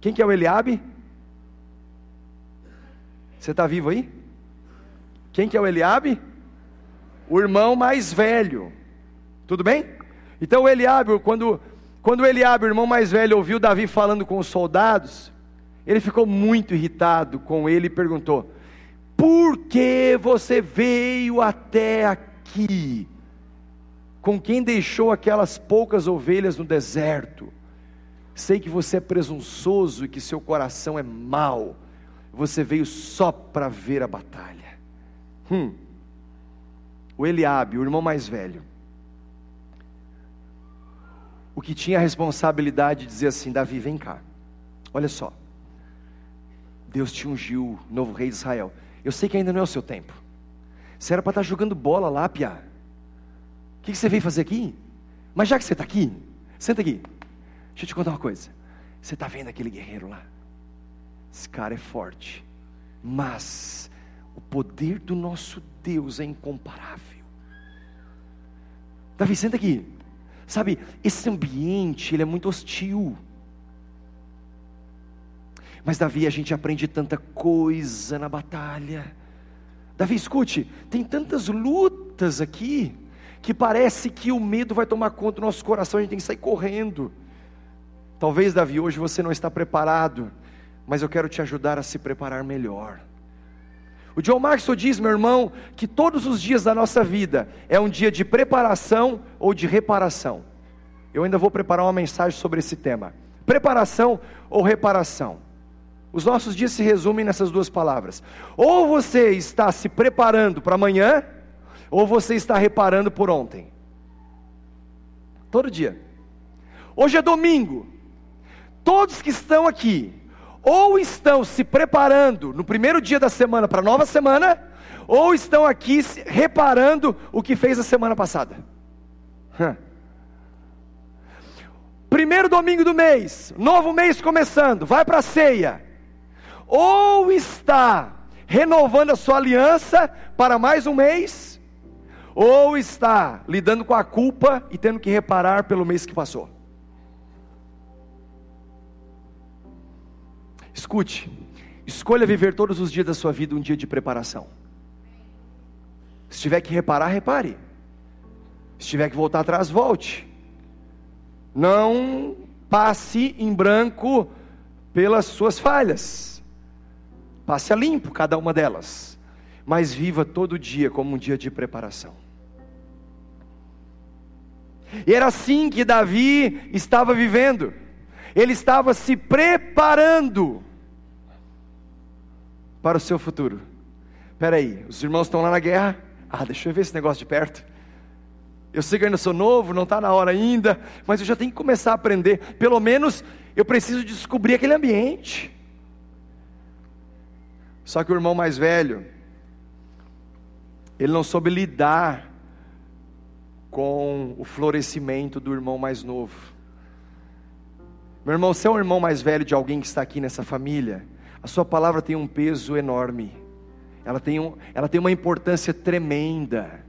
Quem que é o Eliabe? Você está vivo aí? Quem que é o Eliabe? O irmão mais velho. Tudo bem? Então Eliabe, quando, quando Eliabe, o irmão mais velho, ouviu Davi falando com os soldados, ele ficou muito irritado com ele e perguntou: Por que você veio até aqui? Com quem deixou aquelas poucas ovelhas no deserto? Sei que você é presunçoso e que seu coração é mau. Você veio só para ver a batalha. Hum. O Eliabe, o irmão mais velho, o que tinha a responsabilidade de dizer assim: Davi, vem cá, olha só. Deus te ungiu, novo rei de Israel. Eu sei que ainda não é o seu tempo. Você era para estar tá jogando bola lá, Pia. O que, você veio fazer aqui? Mas já que você está aqui, senta aqui. Deixa eu te contar uma coisa. Você está vendo aquele guerreiro lá? Esse cara é forte. Mas o poder do nosso Deus é incomparável. Davi, senta aqui. Sabe, esse ambiente ele é muito hostil. Mas Davi, a gente aprende tanta coisa na batalha. Davi, escute, tem tantas lutas aqui que parece que o medo vai tomar conta do nosso coração, a gente tem que sair correndo. Talvez, Davi, hoje você não está preparado, mas eu quero te ajudar a se preparar melhor. O John Maxwell diz, meu irmão, que todos os dias da nossa vida é um dia de preparação ou de reparação. Eu ainda vou preparar uma mensagem sobre esse tema: preparação ou reparação. Os nossos dias se resumem nessas duas palavras. Ou você está se preparando para amanhã, ou você está reparando por ontem. Todo dia. Hoje é domingo. Todos que estão aqui, ou estão se preparando no primeiro dia da semana para a nova semana, ou estão aqui reparando o que fez a semana passada. Primeiro domingo do mês, novo mês começando, vai para a ceia ou está renovando a sua aliança para mais um mês, ou está lidando com a culpa e tendo que reparar pelo mês que passou. Escute, escolha viver todos os dias da sua vida um dia de preparação. Se tiver que reparar, repare. Se tiver que voltar atrás, volte. Não passe em branco pelas suas falhas. Passe a limpo cada uma delas, mas viva todo dia como um dia de preparação. E era assim que Davi estava vivendo, ele estava se preparando para o seu futuro. Espera aí, os irmãos estão lá na guerra. Ah, deixa eu ver esse negócio de perto. Eu sei que ainda sou novo, não está na hora ainda, mas eu já tenho que começar a aprender. Pelo menos eu preciso descobrir aquele ambiente. Só que o irmão mais velho, ele não soube lidar com o florescimento do irmão mais novo. Meu irmão, você é um irmão mais velho de alguém que está aqui nessa família, a sua palavra tem um peso enorme, ela tem, um, ela tem uma importância tremenda.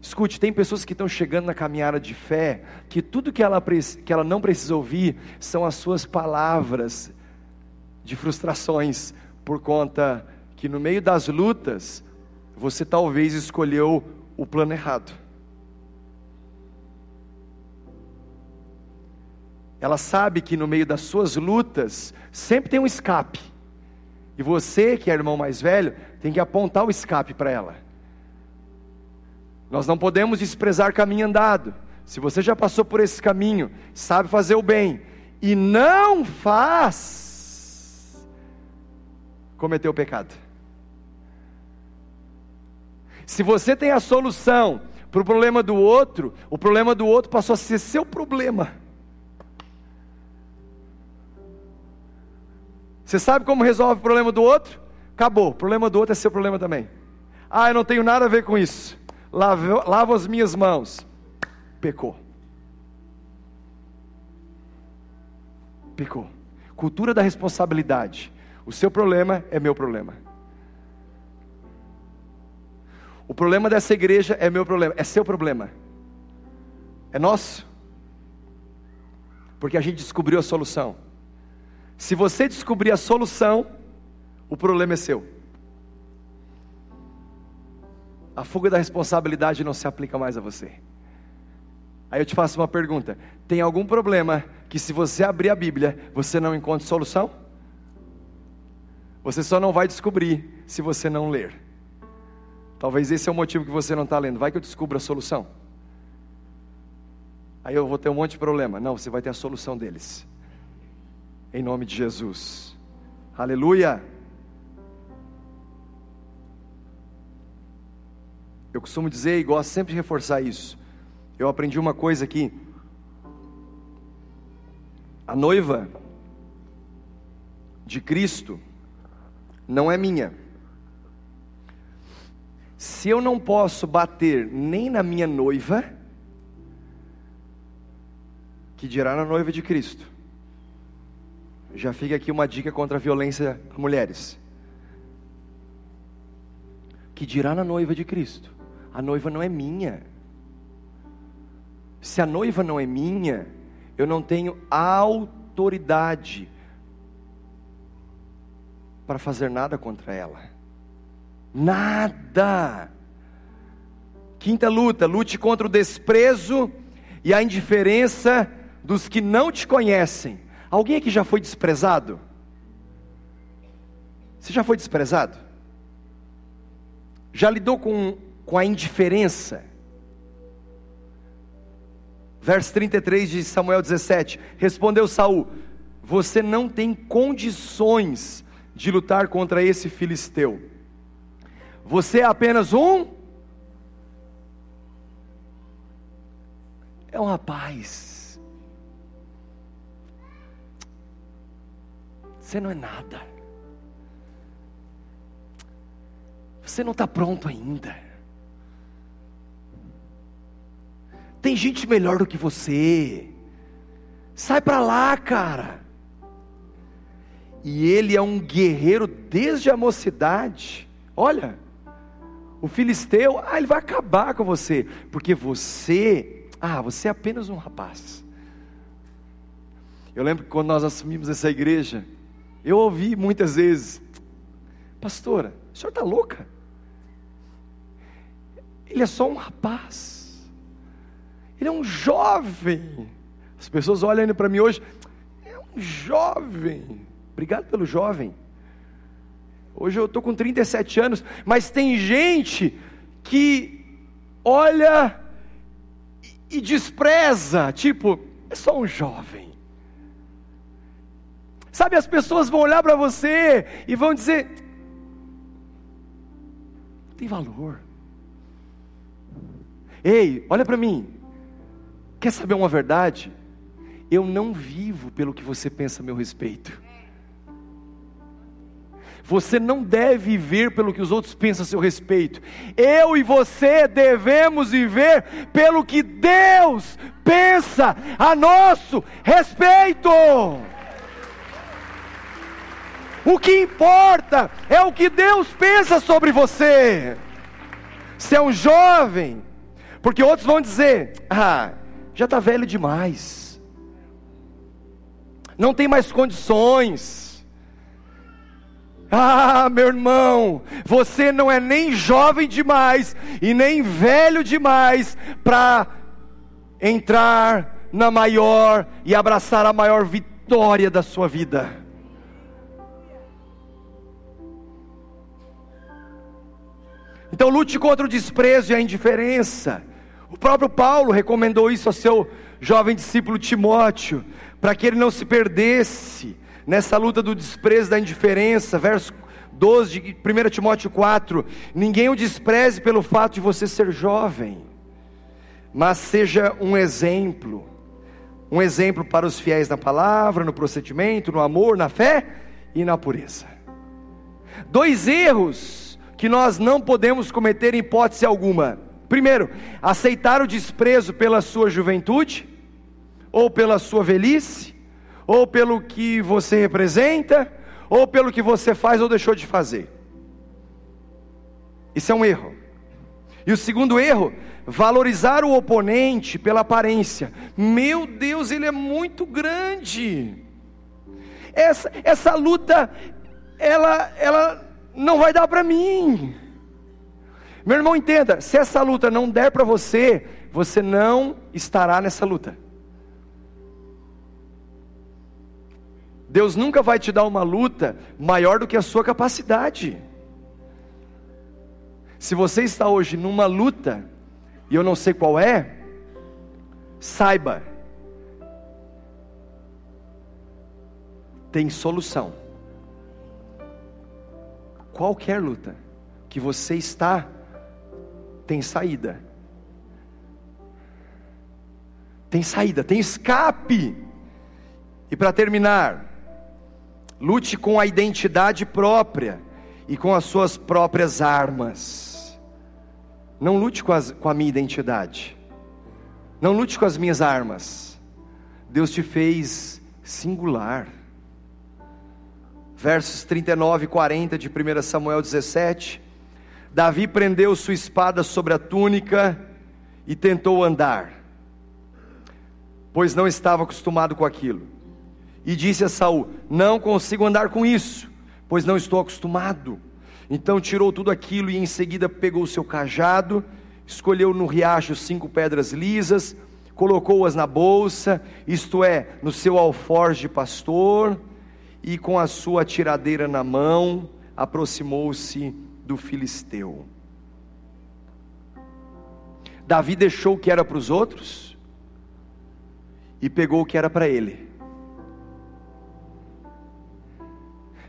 Escute, tem pessoas que estão chegando na caminhada de fé, que tudo que ela, que ela não precisa ouvir são as suas palavras de frustrações, por conta que no meio das lutas, você talvez escolheu o plano errado. Ela sabe que no meio das suas lutas sempre tem um escape. E você, que é irmão mais velho, tem que apontar o escape para ela. Nós não podemos desprezar caminho andado. Se você já passou por esse caminho, sabe fazer o bem e não faz, cometeu o pecado. Se você tem a solução para o problema do outro, o problema do outro passou a ser seu problema. Você sabe como resolve o problema do outro? Acabou, o problema do outro é seu problema também. Ah, eu não tenho nada a ver com isso. Lavo, lavo as minhas mãos. Pecou. Pecou. Cultura da responsabilidade. O seu problema é meu problema. O problema dessa igreja é meu problema, é seu problema. É nosso. Porque a gente descobriu a solução. Se você descobrir a solução, o problema é seu. A fuga da responsabilidade não se aplica mais a você. Aí eu te faço uma pergunta: tem algum problema que, se você abrir a Bíblia, você não encontra solução? Você só não vai descobrir se você não ler. Talvez esse é o motivo que você não está lendo. Vai que eu descubro a solução. Aí eu vou ter um monte de problema. Não, você vai ter a solução deles em nome de Jesus. Aleluia. Eu costumo dizer e gosto sempre de reforçar isso. Eu aprendi uma coisa aqui. A noiva de Cristo não é minha. Se eu não posso bater nem na minha noiva, que dirá na noiva de Cristo? Já fica aqui uma dica contra a violência a mulheres. Que dirá na noiva de Cristo? A noiva não é minha. Se a noiva não é minha, eu não tenho autoridade para fazer nada contra ela. Nada. Quinta luta: lute contra o desprezo e a indiferença dos que não te conhecem Alguém aqui já foi desprezado? Você já foi desprezado? Já lidou com, com a indiferença? Verso 33 de Samuel 17: Respondeu Saul: Você não tem condições de lutar contra esse filisteu. Você é apenas um. É um rapaz Você não é nada. Você não está pronto ainda. Tem gente melhor do que você. Sai para lá, cara. E ele é um guerreiro desde a mocidade. Olha, o filisteu, ah, ele vai acabar com você, porque você, ah, você é apenas um rapaz. Eu lembro que quando nós assumimos essa igreja, eu ouvi muitas vezes, pastora, a senhora está louca? Ele é só um rapaz, ele é um jovem. As pessoas olham para mim hoje, é um jovem. Obrigado pelo jovem. Hoje eu estou com 37 anos, mas tem gente que olha e despreza, tipo, é só um jovem. Sabe, as pessoas vão olhar para você e vão dizer: tem valor. Ei, olha para mim. Quer saber uma verdade? Eu não vivo pelo que você pensa a meu respeito. Você não deve viver pelo que os outros pensam a seu respeito. Eu e você devemos viver pelo que Deus pensa a nosso respeito. O que importa é o que Deus pensa sobre você. Se é um jovem, porque outros vão dizer: ah, já está velho demais, não tem mais condições. Ah, meu irmão, você não é nem jovem demais e nem velho demais para entrar na maior e abraçar a maior vitória da sua vida. Então lute contra o desprezo e a indiferença. O próprio Paulo recomendou isso ao seu jovem discípulo Timóteo, para que ele não se perdesse nessa luta do desprezo, da indiferença, verso 12 de 1 Timóteo 4: Ninguém o despreze pelo fato de você ser jovem, mas seja um exemplo, um exemplo para os fiéis na palavra, no procedimento, no amor, na fé e na pureza. Dois erros que nós não podemos cometer em hipótese alguma. Primeiro, aceitar o desprezo pela sua juventude ou pela sua velhice ou pelo que você representa, ou pelo que você faz ou deixou de fazer. Isso é um erro. E o segundo erro, valorizar o oponente pela aparência. Meu Deus, ele é muito grande. Essa, essa luta, ela, ela não vai dar para mim. Meu irmão, entenda: se essa luta não der para você, você não estará nessa luta. Deus nunca vai te dar uma luta maior do que a sua capacidade. Se você está hoje numa luta, e eu não sei qual é, saiba, tem solução. Qualquer luta que você está, tem saída. Tem saída, tem escape. E para terminar, Lute com a identidade própria e com as suas próprias armas. Não lute com, as, com a minha identidade. Não lute com as minhas armas. Deus te fez singular. Versos 39 e 40 de 1 Samuel 17. Davi prendeu sua espada sobre a túnica e tentou andar, pois não estava acostumado com aquilo e disse a Saul: Não consigo andar com isso, pois não estou acostumado. Então tirou tudo aquilo e em seguida pegou o seu cajado, escolheu no riacho cinco pedras lisas, colocou-as na bolsa, isto é, no seu alforje de pastor, e com a sua tiradeira na mão, aproximou-se do filisteu. Davi deixou o que era para os outros e pegou o que era para ele.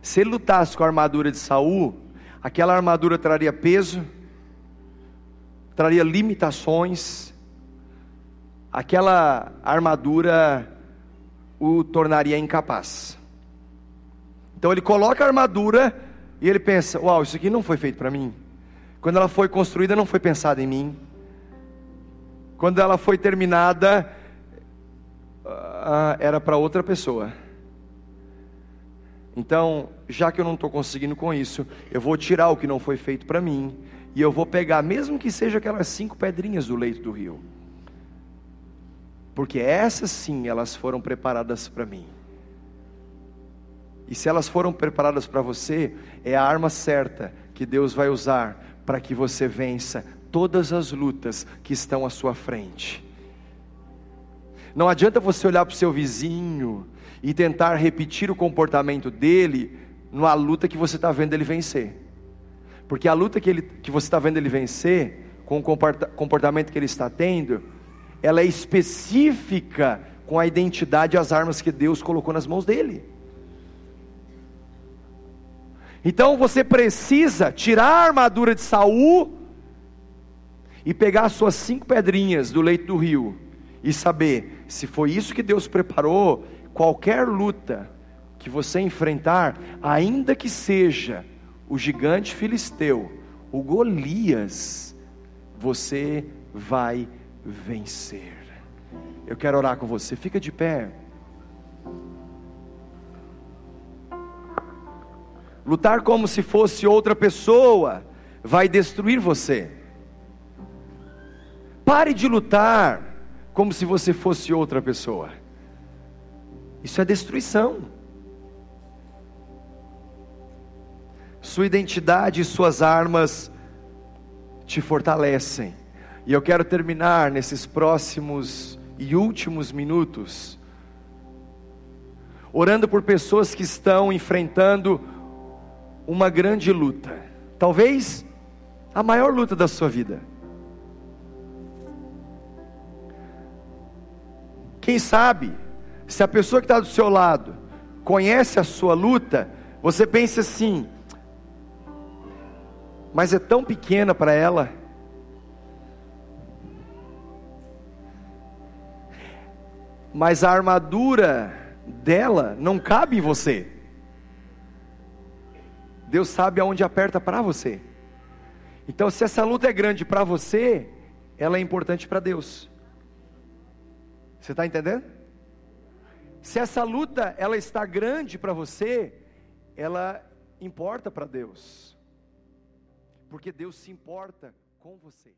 Se ele lutasse com a armadura de Saul, aquela armadura traria peso, traria limitações, aquela armadura o tornaria incapaz. Então ele coloca a armadura e ele pensa: Uau, isso aqui não foi feito para mim. Quando ela foi construída, não foi pensada em mim. Quando ela foi terminada, ah, era para outra pessoa. Então, já que eu não estou conseguindo com isso, eu vou tirar o que não foi feito para mim, e eu vou pegar, mesmo que seja aquelas cinco pedrinhas do leito do rio, porque essas sim, elas foram preparadas para mim. E se elas foram preparadas para você, é a arma certa que Deus vai usar para que você vença todas as lutas que estão à sua frente. Não adianta você olhar para o seu vizinho e tentar repetir o comportamento dele numa luta que você está vendo ele vencer. Porque a luta que, ele, que você está vendo ele vencer, com o comportamento que ele está tendo, ela é específica com a identidade e as armas que Deus colocou nas mãos dele. Então você precisa tirar a armadura de Saul e pegar as suas cinco pedrinhas do leito do rio e saber se foi isso que Deus preparou, qualquer luta que você enfrentar, ainda que seja o gigante filisteu, o Golias, você vai vencer. Eu quero orar com você, fica de pé. Lutar como se fosse outra pessoa vai destruir você. Pare de lutar como se você fosse outra pessoa. Isso é destruição. Sua identidade e suas armas te fortalecem. E eu quero terminar nesses próximos e últimos minutos orando por pessoas que estão enfrentando uma grande luta, talvez a maior luta da sua vida. Quem sabe, se a pessoa que está do seu lado conhece a sua luta, você pensa assim, mas é tão pequena para ela. Mas a armadura dela não cabe em você. Deus sabe aonde aperta para você. Então, se essa luta é grande para você, ela é importante para Deus. Você está entendendo? Se essa luta ela está grande para você, ela importa para Deus, porque Deus se importa com você.